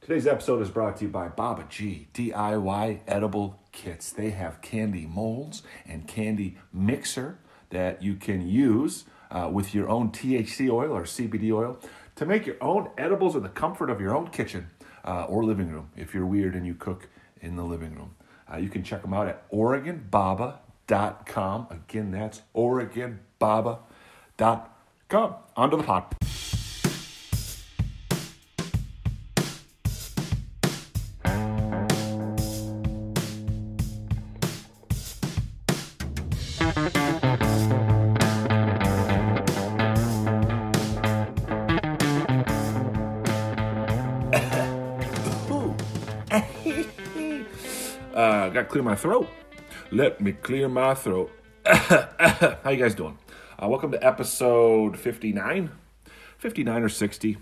Today's episode is brought to you by Baba G DIY Edible Kits. They have candy molds and candy mixer that you can use uh, with your own THC oil or CBD oil to make your own edibles in the comfort of your own kitchen uh, or living room if you're weird and you cook in the living room. Uh, you can check them out at OregonBaba.com. Again, that's OregonBaba.com. Onto the pot. Clear my throat. Let me clear my throat. How you guys doing? Uh, welcome to episode 59. 59 or 60.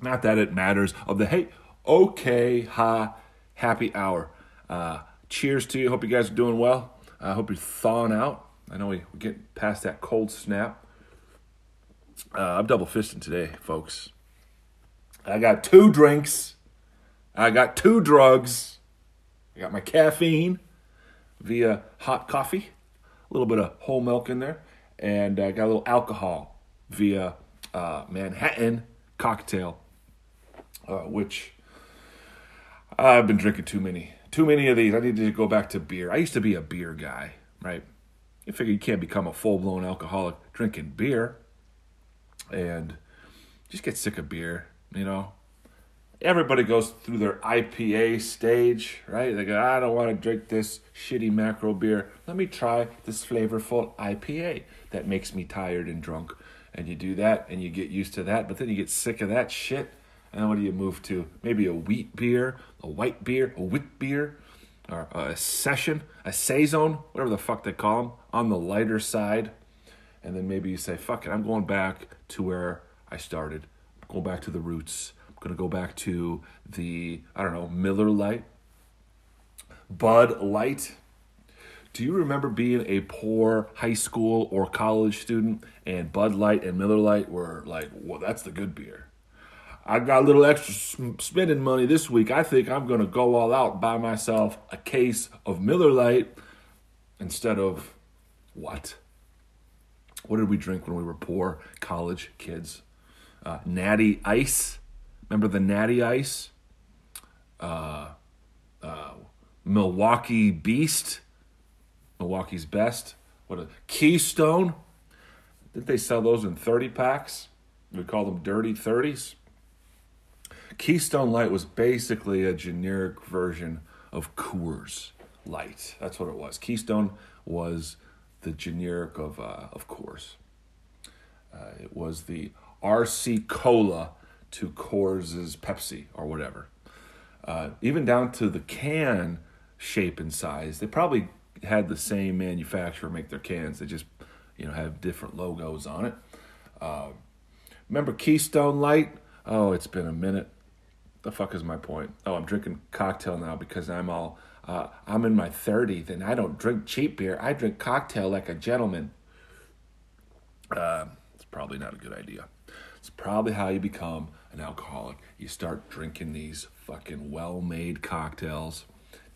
Not that it matters. Of the hey, okay, ha, happy hour. Uh, cheers to you. Hope you guys are doing well. I hope you're thawing out. I know we, we're getting past that cold snap. Uh, I'm double fisting today, folks. I got two drinks. I got two drugs. I got my caffeine via hot coffee, a little bit of whole milk in there, and I got a little alcohol via uh, Manhattan cocktail, uh, which I've been drinking too many, too many of these. I need to go back to beer. I used to be a beer guy, right? You figure you can't become a full blown alcoholic drinking beer, and just get sick of beer, you know everybody goes through their IPA stage, right? They go, I don't want to drink this shitty macro beer. Let me try this flavorful IPA that makes me tired and drunk. And you do that and you get used to that, but then you get sick of that shit. And then what do you move to? Maybe a wheat beer, a white beer, a wit beer, or a session, a saison, whatever the fuck they call them, on the lighter side. And then maybe you say, fuck it, I'm going back to where I started. Go back to the roots going to go back to the, I don't know, Miller Lite, Bud Light. Do you remember being a poor high school or college student and Bud Light and Miller Lite were like, well, that's the good beer? I got a little extra spending money this week. I think I'm going to go all out, buy myself a case of Miller Lite instead of what? What did we drink when we were poor college kids? Uh, natty ice Remember the Natty Ice? Uh, uh, Milwaukee Beast, Milwaukee's Best. What a Keystone. Didn't they sell those in 30 packs? We call them dirty 30s. Keystone Light was basically a generic version of Coors Light. That's what it was. Keystone was the generic of uh, of Coors. Uh, it was the RC Cola to Coors's Pepsi or whatever. Uh, even down to the can shape and size, they probably had the same manufacturer make their cans. They just, you know, have different logos on it. Uh, remember Keystone Light? Oh, it's been a minute. The fuck is my point? Oh, I'm drinking cocktail now because I'm all. Uh, I'm in my 30s and I don't drink cheap beer. I drink cocktail like a gentleman. Uh, it's probably not a good idea. It's probably how you become an alcoholic. You start drinking these fucking well made cocktails,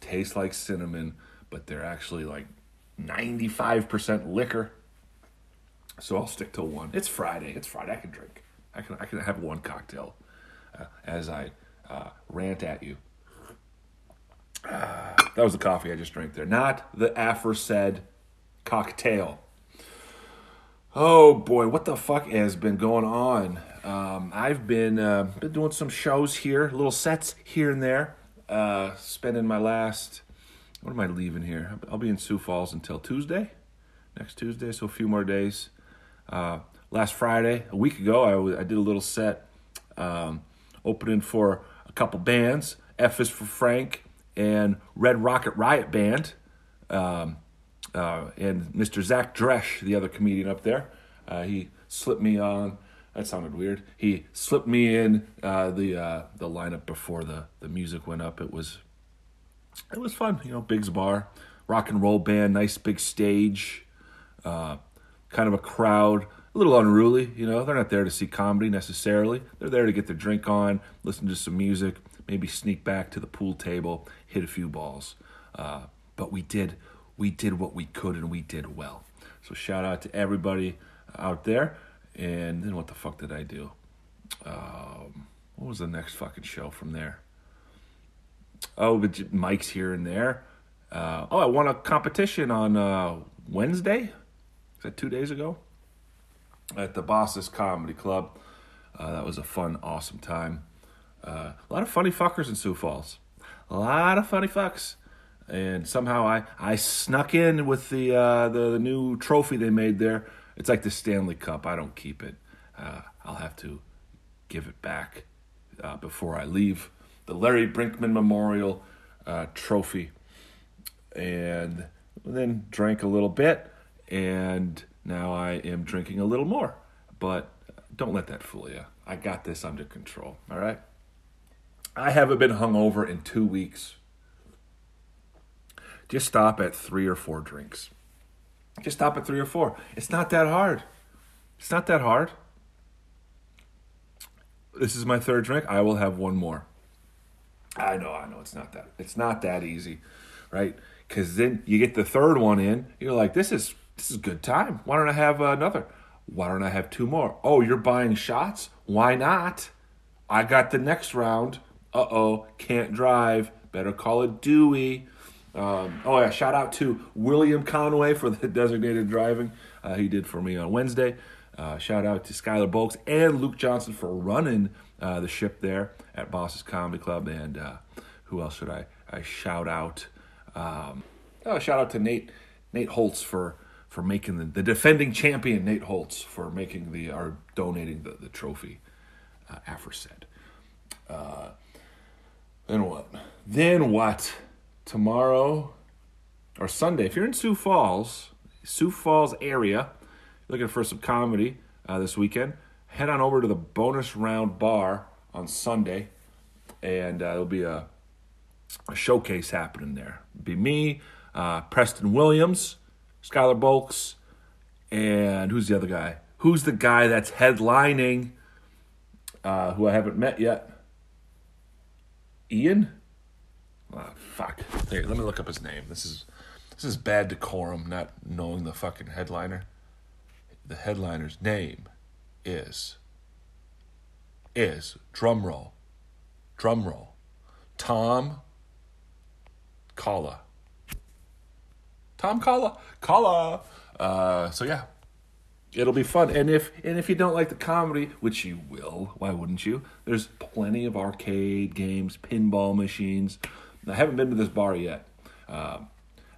taste like cinnamon, but they're actually like 95% liquor. So I'll stick to one. It's Friday. It's Friday. I can drink. I can I can have one cocktail uh, as I uh, rant at you. Uh, that was the coffee I just drank there, not the aforesaid cocktail. Oh boy, what the fuck has been going on? Um, I've been uh, been doing some shows here, little sets here and there. Uh, spending my last, what am I leaving here? I'll be in Sioux Falls until Tuesday, next Tuesday, so a few more days. Uh, last Friday, a week ago, I, w- I did a little set um, opening for a couple bands. F is for Frank and Red Rocket Riot Band. Um, uh, and Mr. Zach Dresch, the other comedian up there, uh, he slipped me on. That sounded weird. He slipped me in uh, the uh, the lineup before the, the music went up. It was it was fun, you know. Big's bar, rock and roll band, nice big stage, uh, kind of a crowd a little unruly. You know, they're not there to see comedy necessarily. They're there to get their drink on, listen to some music, maybe sneak back to the pool table, hit a few balls. Uh, but we did, we did what we could, and we did well. So shout out to everybody out there. And then what the fuck did I do? Um, what was the next fucking show from there? Oh, but Mike's here and there. Uh, oh, I won a competition on uh, Wednesday. Is that two days ago? At the Bosses Comedy Club. Uh, that was a fun, awesome time. Uh, a lot of funny fuckers in Sioux Falls. A lot of funny fucks. And somehow I, I snuck in with the, uh, the, the new trophy they made there. It's like the Stanley Cup. I don't keep it. Uh, I'll have to give it back before I leave. The Larry Brinkman Memorial Trophy and then drank a little bit, and now I am drinking a little more. But don't let that fool you. I got this under control, all right? I haven't been hungover in two weeks. Just stop at three or four drinks. Just stop at three or four. It's not that hard. It's not that hard. This is my third drink. I will have one more. I know, I know. It's not that. It's not that easy, right? because then you get the third one in. You're like, this is this is good time. Why don't I have another? Why don't I have two more? Oh, you're buying shots? Why not? I got the next round. Uh oh, can't drive. Better call it Dewey. Um, oh yeah, shout out to William Conway for the designated driving uh, he did for me on Wednesday. Uh, shout out to Skylar Bolks and Luke Johnson for running uh, the ship there at Boss's Comedy Club. And uh, who else should I, I shout out? Um, oh, shout out to Nate Nate Holtz for for making the, the defending champion Nate Holtz for making the or donating the the trophy uh, aforesaid. Uh, then what? Then what? Tomorrow or Sunday, if you're in Sioux Falls, Sioux Falls area, looking for some comedy uh, this weekend, head on over to the bonus round bar on Sunday, and uh, there'll be a a showcase happening there. It'd be me, uh, Preston Williams, Skylar Bolks, and who's the other guy? Who's the guy that's headlining? Uh, who I haven't met yet? Ian. Oh, fuck. Here, let me look up his name. This is this is bad decorum, not knowing the fucking headliner. The headliner's name is is drum roll, drum roll, Tom Kalla. Tom Kalla. Kalla. Uh, so yeah, it'll be fun. And if and if you don't like the comedy, which you will, why wouldn't you? There's plenty of arcade games, pinball machines. I haven't been to this bar yet. Uh,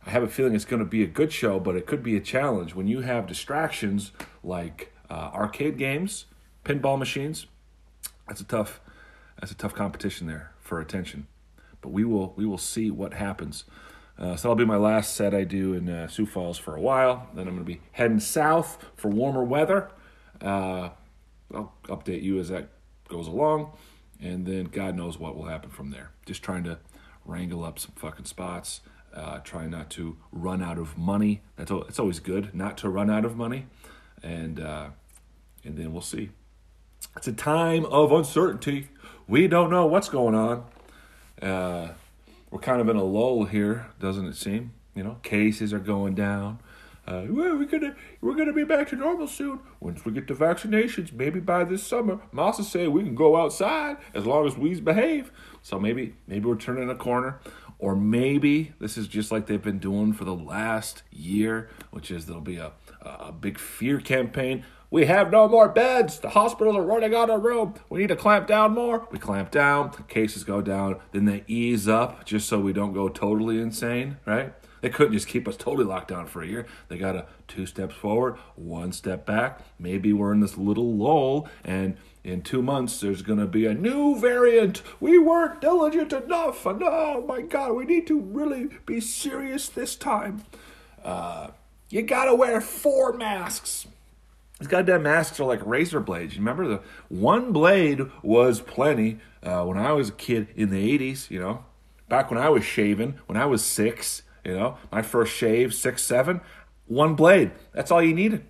I have a feeling it's going to be a good show, but it could be a challenge when you have distractions like uh, arcade games, pinball machines. That's a tough. That's a tough competition there for attention but we will we will see what happens. Uh, so that'll be my last set I do in uh, Sioux Falls for a while. Then I'm going to be heading south for warmer weather. Uh, I'll update you as that goes along, and then God knows what will happen from there. Just trying to wrangle up some fucking spots. Uh, trying not to run out of money. That's it's always good not to run out of money, and uh, and then we'll see. It's a time of uncertainty. We don't know what's going on. Uh, we're kind of in a lull here, doesn't it seem? You know, cases are going down. Uh, well, we're gonna we're gonna be back to normal soon. Once we get the vaccinations, maybe by this summer, Massa say we can go outside as long as we behave. So maybe maybe we're turning a corner, or maybe this is just like they've been doing for the last year, which is there'll be a a big fear campaign. We have no more beds. The hospitals are running out of room. We need to clamp down more. We clamp down, cases go down, then they ease up just so we don't go totally insane, right? They couldn't just keep us totally locked down for a year. They got to two steps forward, one step back. Maybe we're in this little lull, and in two months there's going to be a new variant. We weren't diligent enough, and oh my God, we need to really be serious this time. Uh, you got to wear four masks. These goddamn masks are like razor blades. You remember the one blade was plenty uh, when I was a kid in the 80s, you know, back when I was shaving, when I was six, you know, my first shave, six, seven, one blade. That's all you needed.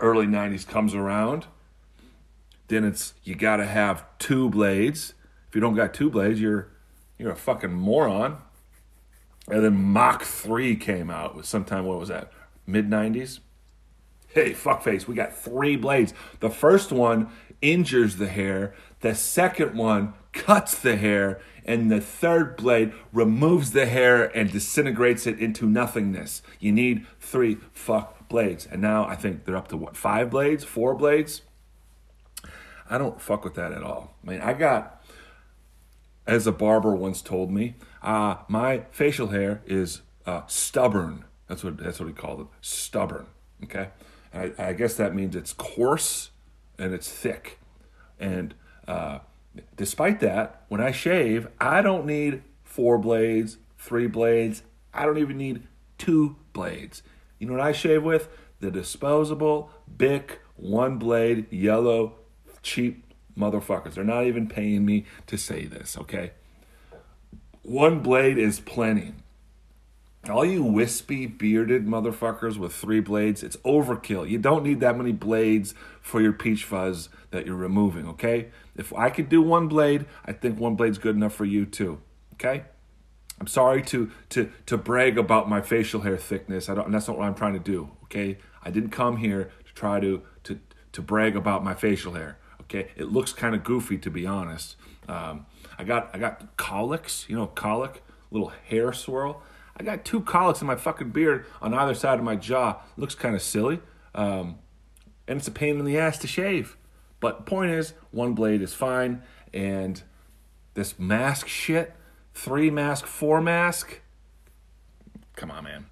early 90s comes around, then it's you got to have two blades. If you don't got two blades, you're you're a fucking moron. And then Mach 3 came out sometime what was that? Mid 90s. Hey, fuckface, we got three blades. The first one injures the hair, the second one cuts the hair, and the third blade removes the hair and disintegrates it into nothingness. You need three fuck blades. And now I think they're up to what, five blades? Four blades? I don't fuck with that at all. I mean, I got, as a barber once told me, uh, my facial hair is uh, stubborn. That's what that's what he called it. Stubborn. Okay. I, I, guess that means it's coarse and it's thick. And uh, despite that, when I shave, I don't need four blades, three blades. I don't even need two blades. You know what I shave with? The disposable Bic one blade yellow cheap motherfuckers. They're not even paying me to say this, okay? One blade is plenty. All you wispy, bearded motherfuckers with three blades, it's overkill. You don't need that many blades for your peach fuzz that you're removing, okay? If I could do one blade, I think one blade's good enough for you too, okay? I'm sorry to to to brag about my facial hair thickness. I don't. That's not what I'm trying to do. Okay, I didn't come here to try to to to brag about my facial hair. Okay, it looks kind of goofy to be honest. Um, I got I got colics, you know, colic, little hair swirl. I got two colics in my fucking beard on either side of my jaw. Looks kind of silly, um, and it's a pain in the ass to shave. But point is, one blade is fine, and this mask shit, three mask, four mask. Come on, man.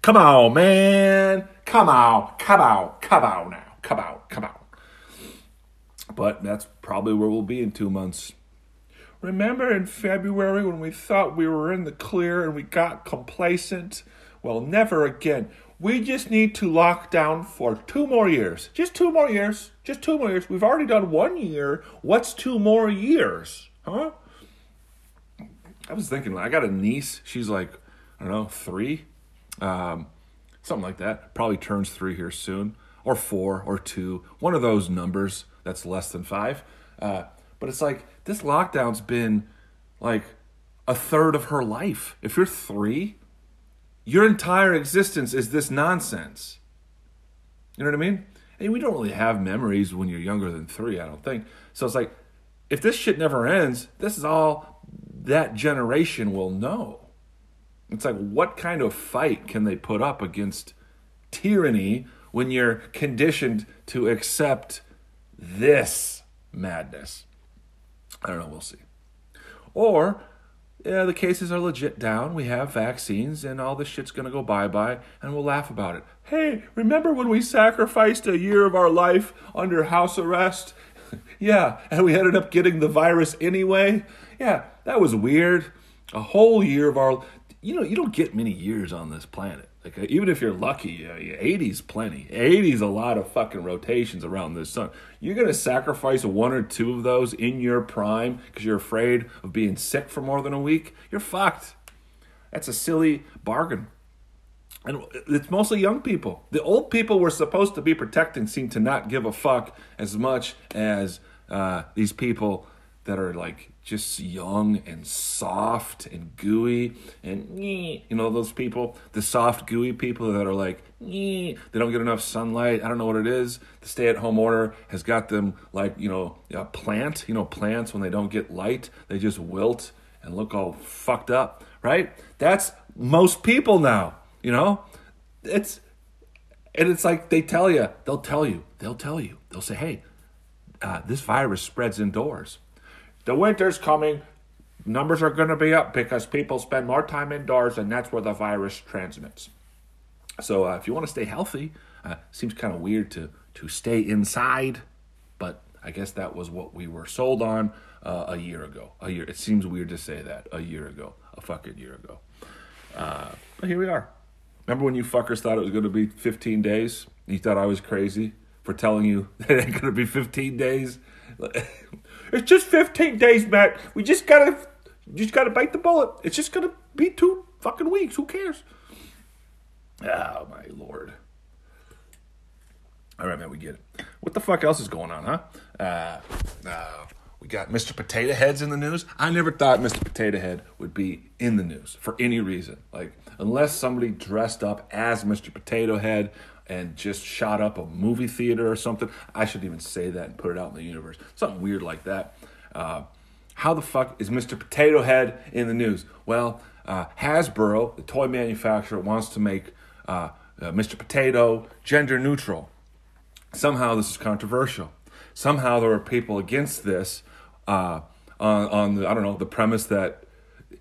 Come on, man. Come on, come on, come on now. Come out, come out. But that's probably where we'll be in two months. Remember in February when we thought we were in the clear and we got complacent? Well, never again. We just need to lock down for two more years. Just two more years. Just two more years. We've already done one year. What's two more years? Huh? I was thinking, I got a niece. She's like, I don't know, three? Um, something like that. Probably turns three here soon or four or two, one of those numbers that's less than five. Uh, but it's like this lockdown's been like a third of her life. If you're three, your entire existence is this nonsense. You know what I mean? And we don't really have memories when you're younger than three, I don't think. So it's like, if this shit never ends, this is all that generation will know. It's like, what kind of fight can they put up against tyranny when you're conditioned to accept this madness. I don't know, we'll see. Or, yeah, the cases are legit down. We have vaccines, and all this shit's gonna go bye bye, and we'll laugh about it. Hey, remember when we sacrificed a year of our life under house arrest? yeah, and we ended up getting the virus anyway? Yeah, that was weird. A whole year of our. You know, you don't get many years on this planet. Like uh, even if you're lucky, uh, 80's plenty. 80's a lot of fucking rotations around the sun. You're gonna sacrifice one or two of those in your prime because you're afraid of being sick for more than a week. You're fucked. That's a silly bargain. And it's mostly young people. The old people we're supposed to be protecting seem to not give a fuck as much as uh, these people that are like just young and soft and gooey and you know those people the soft gooey people that are like they don't get enough sunlight i don't know what it is. The stay at home order has got them like you know a plant you know plants when they don't get light they just wilt and look all fucked up right? That's most people now you know? It's and it's like they tell you they'll tell you they'll tell you they'll say hey uh, this virus spreads indoors the winter's coming. Numbers are going to be up because people spend more time indoors, and that's where the virus transmits. So, uh, if you want to stay healthy, uh, seems kind of weird to to stay inside, but I guess that was what we were sold on uh, a year ago. A year. It seems weird to say that a year ago, a fucking year ago. Uh, but here we are. Remember when you fuckers thought it was going to be 15 days? You thought I was crazy for telling you that it ain't going to be 15 days. It's just 15 days, Matt. We just gotta, just gotta bite the bullet. It's just gonna be two fucking weeks. Who cares? Oh my lord. All right, man, we get it. What the fuck else is going on, huh? Uh, uh, we got Mr. Potato Head's in the news. I never thought Mr. Potato Head would be in the news for any reason. Like, unless somebody dressed up as Mr. Potato Head and just shot up a movie theater or something. I shouldn't even say that and put it out in the universe. Something weird like that. Uh, how the fuck is Mr. Potato Head in the news? Well, uh, Hasbro, the toy manufacturer, wants to make uh, uh Mr. Potato gender neutral. Somehow this is controversial. Somehow there are people against this uh, on, on the, I don't know, the premise that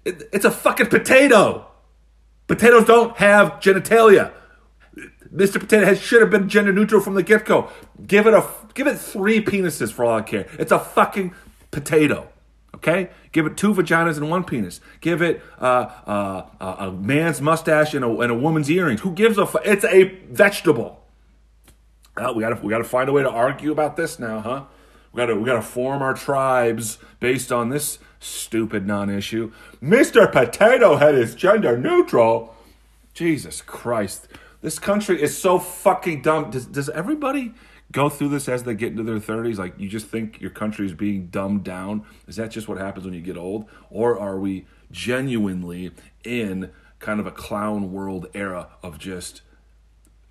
it, it's a fucking potato. Potatoes don't have genitalia. Mr. Potato Head should have been gender neutral from the get go. Give it a give it three penises for all I care. It's a fucking potato. Okay, give it two vaginas and one penis. Give it uh, uh, uh, a man's mustache and a, and a woman's earrings. Who gives a? It's a vegetable. Uh, we got to we got to find a way to argue about this now, huh? We got to we got to form our tribes based on this stupid non-issue. Mr. Potato Head is gender neutral. Jesus Christ. This country is so fucking dumb. Does, does everybody go through this as they get into their 30s? Like, you just think your country is being dumbed down? Is that just what happens when you get old? Or are we genuinely in kind of a clown world era of just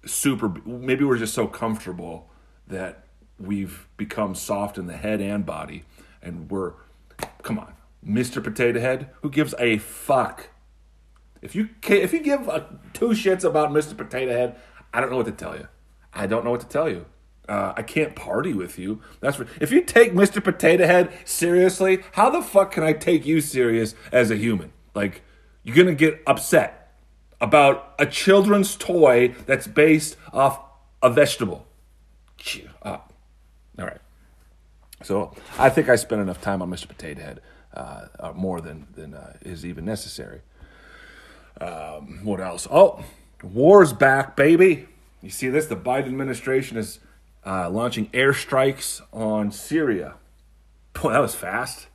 super. Maybe we're just so comfortable that we've become soft in the head and body, and we're. Come on. Mr. Potato Head, who gives a fuck if you if you give a, two shits about Mr. Potato Head, I don't know what to tell you. I don't know what to tell you. Uh, I can't party with you. That's for, if you take Mr. Potato Head seriously, how the fuck can I take you serious as a human? Like you're gonna get upset about a children's toy that's based off a vegetable. All right. So I think I spent enough time on Mr. Potato Head, uh, uh, more than than uh, is even necessary. Um, what else? Oh, war's back, baby. You see this? The Biden administration is uh, launching airstrikes on Syria. Boy, that was fast.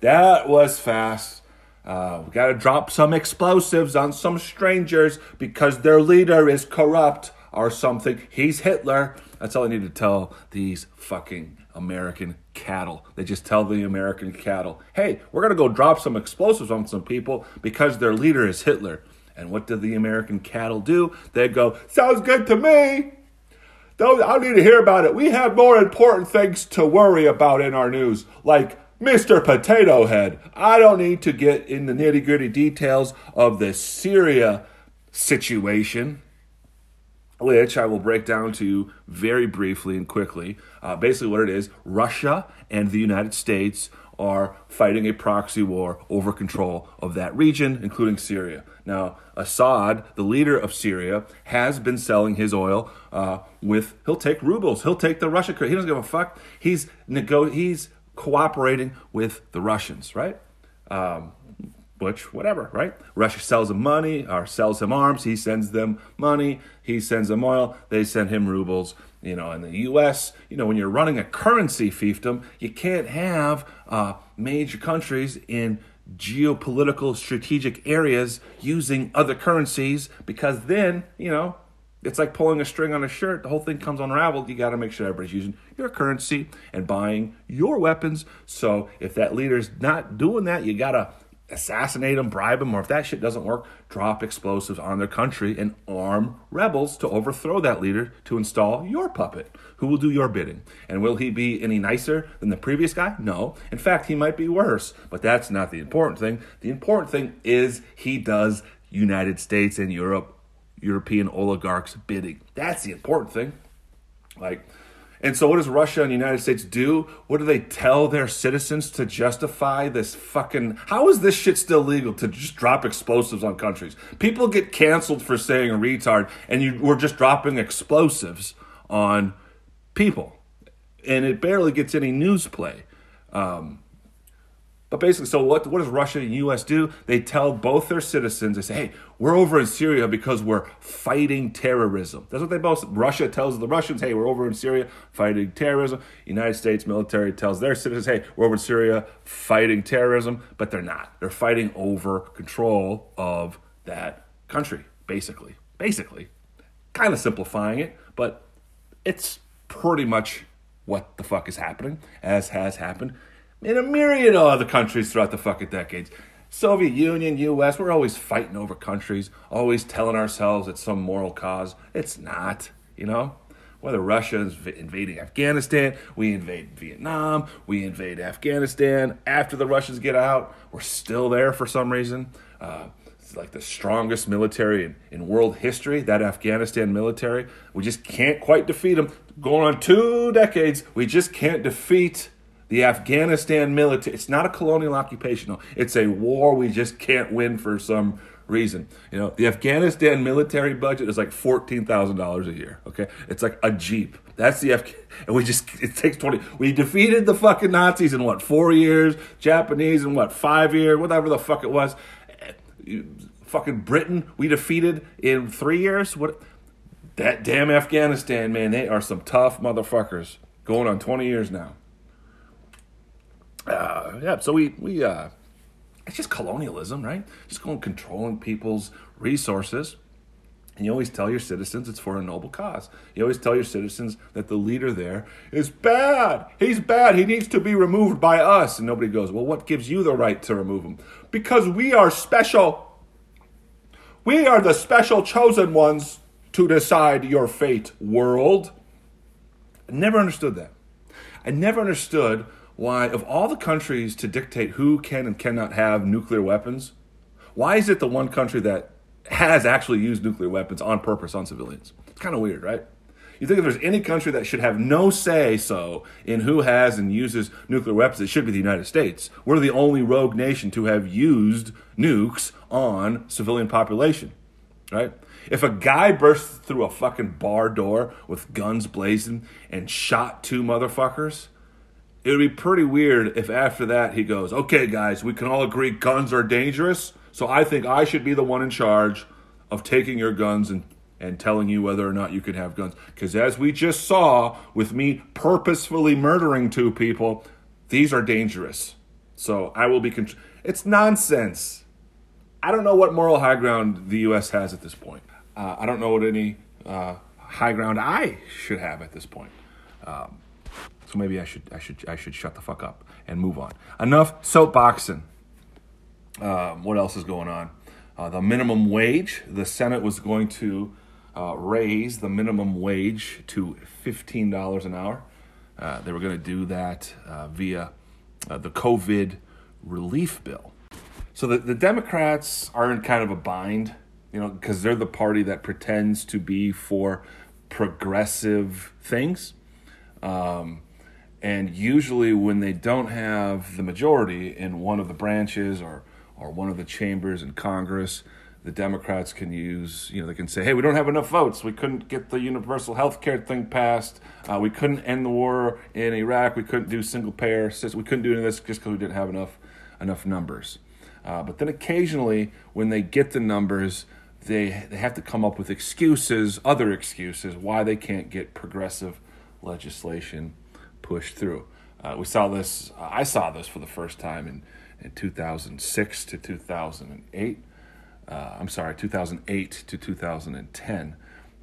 That was fast. Uh, we got to drop some explosives on some strangers because their leader is corrupt or something. He's Hitler. That's all I need to tell these fucking American cattle. They just tell the American cattle, hey, we're going to go drop some explosives on some people because their leader is Hitler. And what do the American cattle do? They go, sounds good to me. Don't, I don't need to hear about it. We have more important things to worry about in our news, like Mr. Potato Head. I don't need to get in the nitty gritty details of the Syria situation which I will break down to you very briefly and quickly. Uh, basically, what it is Russia and the United States are fighting a proxy war over control of that region, including Syria. Now, Assad, the leader of Syria, has been selling his oil uh, with, he'll take rubles, he'll take the Russia credit. He doesn't give a fuck. He's, nego- he's cooperating with the Russians, right? Um, which whatever, right? Russia sells him money or sells him arms. He sends them money. He sends them oil. They send him rubles. You know, in the U.S., you know, when you're running a currency fiefdom, you can't have uh, major countries in geopolitical strategic areas using other currencies because then, you know, it's like pulling a string on a shirt. The whole thing comes unraveled. You got to make sure everybody's using your currency and buying your weapons. So if that leader's not doing that, you got to assassinate them, bribe them, or if that shit doesn't work, drop explosives on their country and arm rebels to overthrow that leader to install your puppet who will do your bidding. And will he be any nicer than the previous guy? No. In fact, he might be worse, but that's not the important thing. The important thing is he does United States and Europe, European oligarchs bidding. That's the important thing. Like, and so, what does Russia and the United States do? What do they tell their citizens to justify this fucking? How is this shit still legal to just drop explosives on countries? People get canceled for saying a retard, and you we're just dropping explosives on people, and it barely gets any news play. Um, but basically, so what, what does Russia and U.S. do? They tell both their citizens, they say, hey, we're over in Syria because we're fighting terrorism. That's what they both, Russia tells the Russians, hey, we're over in Syria fighting terrorism. United States military tells their citizens, hey, we're over in Syria fighting terrorism. But they're not. They're fighting over control of that country, basically. Basically. Kind of simplifying it, but it's pretty much what the fuck is happening, as has happened in a myriad of other countries throughout the fucking decades. Soviet Union, US, we're always fighting over countries, always telling ourselves it's some moral cause. It's not, you know? Whether Russia is invading Afghanistan, we invade Vietnam, we invade Afghanistan. After the Russians get out, we're still there for some reason. Uh, it's like the strongest military in, in world history, that Afghanistan military. We just can't quite defeat them. Going on two decades, we just can't defeat the Afghanistan military. It's not a colonial occupation. No. It's a war we just can't win for some reason. You know, the Afghanistan military budget is like fourteen thousand dollars a year. Okay, it's like a jeep. That's the F. And we just it takes twenty. We defeated the fucking Nazis in what four years? Japanese in what five years? Whatever the fuck it was. Eh, fucking Britain we defeated in three years. What? That damn Afghanistan man. They are some tough motherfuckers. Going on twenty years now. Yeah. So we we uh it's just colonialism, right? Just going controlling people's resources. And you always tell your citizens it's for a noble cause. You always tell your citizens that the leader there is bad. He's bad. He needs to be removed by us. And nobody goes, Well, what gives you the right to remove him? Because we are special. We are the special chosen ones to decide your fate, world. I never understood that. I never understood why, of all the countries to dictate who can and cannot have nuclear weapons, why is it the one country that has actually used nuclear weapons on purpose on civilians? It's kind of weird, right? You think if there's any country that should have no say so in who has and uses nuclear weapons, it should be the United States. We're the only rogue nation to have used nukes on civilian population, right? If a guy bursts through a fucking bar door with guns blazing and shot two motherfuckers, it would be pretty weird if after that he goes, okay, guys, we can all agree guns are dangerous. So I think I should be the one in charge of taking your guns and, and telling you whether or not you can have guns. Because as we just saw with me purposefully murdering two people, these are dangerous. So I will be. Con- it's nonsense. I don't know what moral high ground the U.S. has at this point. Uh, I don't know what any uh, high ground I should have at this point. Um, so maybe I should I should I should shut the fuck up and move on. Enough soapboxing. Um, what else is going on? Uh, the minimum wage. The Senate was going to uh, raise the minimum wage to fifteen dollars an hour. Uh, they were going to do that uh, via uh, the COVID relief bill. So the, the Democrats are in kind of a bind, you know, because they're the party that pretends to be for progressive things. Um, and usually, when they don't have the majority in one of the branches or, or one of the chambers in Congress, the Democrats can use, you know, they can say, hey, we don't have enough votes. We couldn't get the universal health care thing passed. Uh, we couldn't end the war in Iraq. We couldn't do single payer. We couldn't do any of this just because we didn't have enough, enough numbers. Uh, but then occasionally, when they get the numbers, they, they have to come up with excuses, other excuses, why they can't get progressive legislation pushed through. Uh, we saw this, uh, I saw this for the first time in, in 2006 to 2008. Uh, I'm sorry, 2008 to 2010,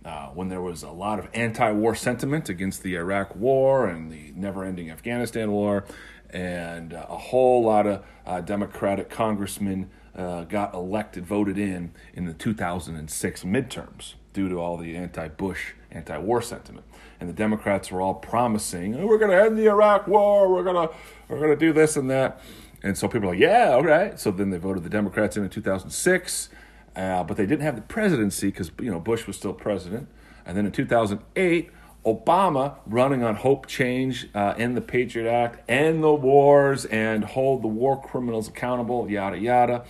uh, when there was a lot of anti war sentiment against the Iraq war and the never ending Afghanistan war, and uh, a whole lot of uh, Democratic congressmen got elected, voted in in the 2006 midterms due to all the anti Bush, anti war sentiment and the Democrats were all promising, oh, "We're going to end the Iraq War. We're going we're to do this and that." And so people are like, "Yeah, all right." So then they voted the Democrats in in 2006, uh, but they didn't have the presidency because you know Bush was still president. And then in 2008, Obama running on hope, change, uh, end the Patriot Act, end the wars, and hold the war criminals accountable, yada yada,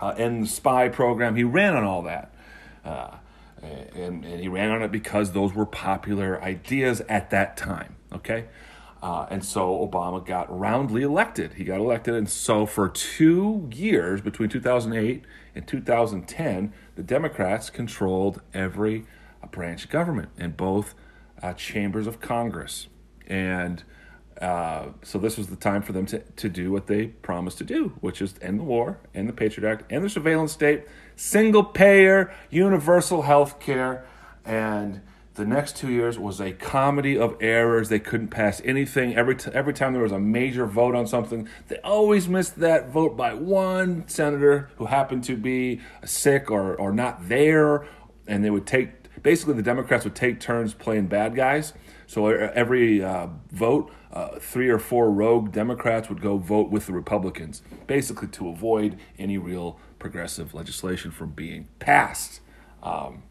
uh, end the spy program. He ran on all that. Uh, and, and he ran on it because those were popular ideas at that time. Okay. Uh, and so Obama got roundly elected. He got elected. And so for two years, between 2008 and 2010, the Democrats controlled every branch of government in both uh, chambers of Congress. And uh, so this was the time for them to, to do what they promised to do, which is end the war, end the Patriot Act, end the surveillance state, single payer, universal health care, and the next two years was a comedy of errors. They couldn't pass anything. Every t- every time there was a major vote on something, they always missed that vote by one senator who happened to be sick or or not there, and they would take. Basically, the Democrats would take turns playing bad guys. So every uh, vote, uh, three or four rogue Democrats would go vote with the Republicans, basically to avoid any real progressive legislation from being passed. Um,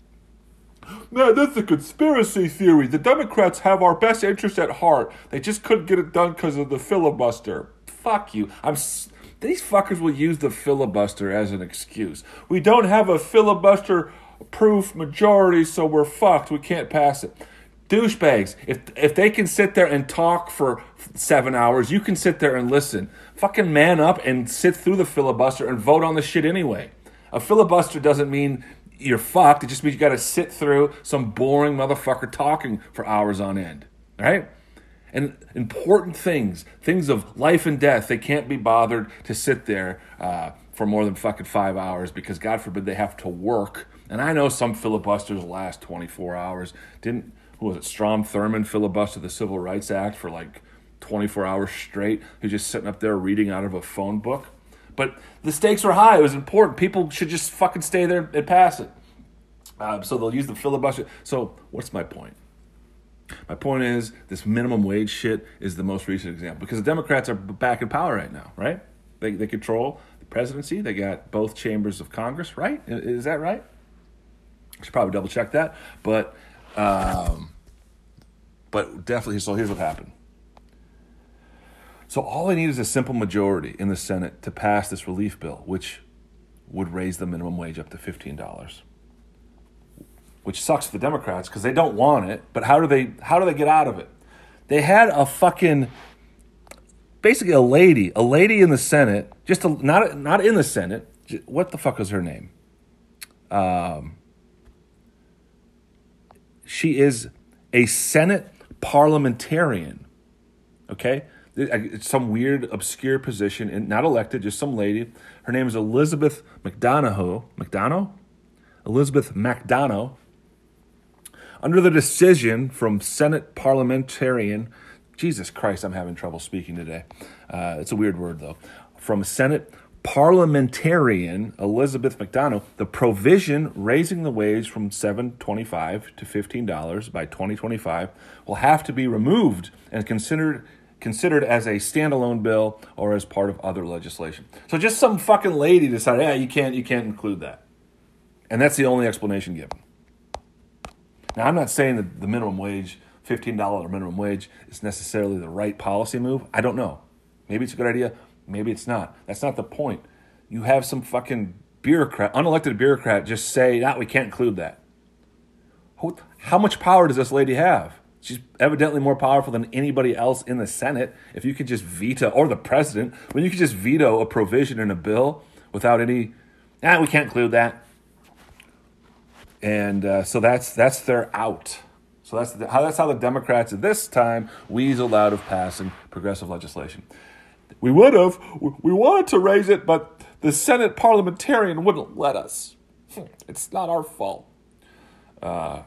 that's a conspiracy theory. The Democrats have our best interest at heart. They just couldn't get it done because of the filibuster. Fuck you. I'm. S- these fuckers will use the filibuster as an excuse. We don't have a filibuster proof majority, so we're fucked. We can't pass it. Douchebags. If if they can sit there and talk for seven hours, you can sit there and listen. Fucking man up and sit through the filibuster and vote on the shit anyway. A filibuster doesn't mean you're fucked. It just means you got to sit through some boring motherfucker talking for hours on end, right? And important things, things of life and death, they can't be bothered to sit there uh, for more than fucking five hours because God forbid they have to work. And I know some filibusters last 24 hours. Didn't who was it? Strom Thurmond filibustered the Civil Rights Act for like 24 hours straight. He's just sitting up there reading out of a phone book. But the stakes were high. It was important. People should just fucking stay there and pass it. Uh, so they'll use the filibuster. So what's my point? My point is this minimum wage shit is the most recent example because the Democrats are back in power right now, right? They, they control the presidency. They got both chambers of Congress, right? Is that right? I should probably double check that. But, um, but definitely. So here's what happened. So all they need is a simple majority in the Senate to pass this relief bill, which would raise the minimum wage up to $15. Which sucks for the Democrats because they don't want it, but how do they how do they get out of it? They had a fucking basically a lady, a lady in the Senate, just a, not not in the Senate. What the fuck is her name? Um, she is a Senate parliamentarian. Okay, it's some weird, obscure position, and not elected, just some lady. Her name is Elizabeth MacDonough. MacDonough? Elizabeth MacDonough. Under the decision from Senate parliamentarian, Jesus Christ, I'm having trouble speaking today. Uh, it's a weird word, though. From Senate parliamentarian Elizabeth MacDonough, the provision raising the wage from $7.25 to $15 by 2025 will have to be removed and considered considered as a standalone bill or as part of other legislation. So just some fucking lady decided, yeah, you can't you can't include that. And that's the only explanation given. Now I'm not saying that the minimum wage, $15 minimum wage, is necessarily the right policy move. I don't know. Maybe it's a good idea, maybe it's not. That's not the point. You have some fucking bureaucrat, unelected bureaucrat just say, "Ah, we can't include that." How much power does this lady have? She's evidently more powerful than anybody else in the Senate. If you could just veto, or the president, when you could just veto a provision in a bill without any, ah, we can't include that. And uh, so that's that's their out. So that's the, how that's how the Democrats at this time weaseled out of passing progressive legislation. We would have, we wanted to raise it, but the Senate parliamentarian wouldn't let us. It's not our fault. Uh,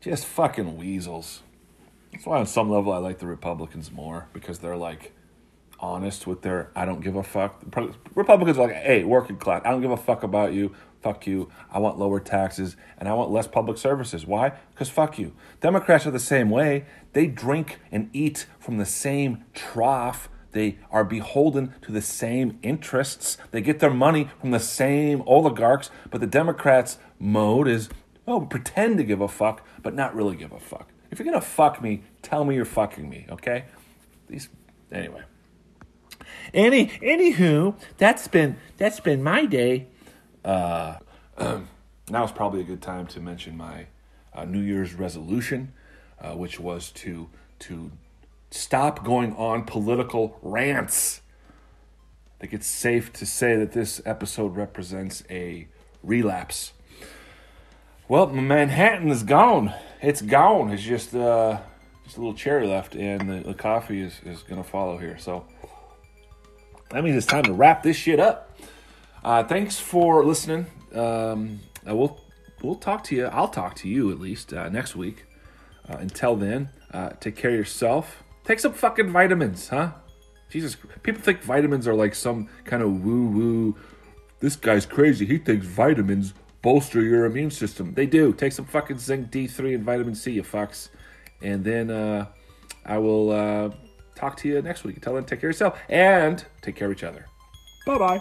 just fucking weasels. That's why, on some level, I like the Republicans more because they're like honest with their I don't give a fuck. Republicans are like, hey, working class, I don't give a fuck about you. Fuck you. I want lower taxes and I want less public services. Why? Because fuck you. Democrats are the same way. They drink and eat from the same trough. They are beholden to the same interests. They get their money from the same oligarchs. But the Democrats' mode is oh, pretend to give a fuck, but not really give a fuck. If you're gonna fuck me, tell me you're fucking me, okay? These anyway. Any anywho, that's been that's been my day. Uh, now is probably a good time to mention my uh, New Year's resolution, uh, which was to to stop going on political rants. I think it's safe to say that this episode represents a relapse well, Manhattan is gone. It's gone. It's just uh, just a little cherry left, and the, the coffee is, is going to follow here. So that means it's time to wrap this shit up. Uh, thanks for listening. Um, I will we'll talk to you. I'll talk to you at least uh, next week. Uh, until then, uh, take care of yourself. Take some fucking vitamins, huh? Jesus, people think vitamins are like some kind of woo woo. This guy's crazy. He thinks vitamins bolster your immune system. They do. Take some fucking zinc D3 and vitamin C, you fucks. And then uh, I will uh, talk to you next week. Until then, take care of yourself and take care of each other. Bye bye.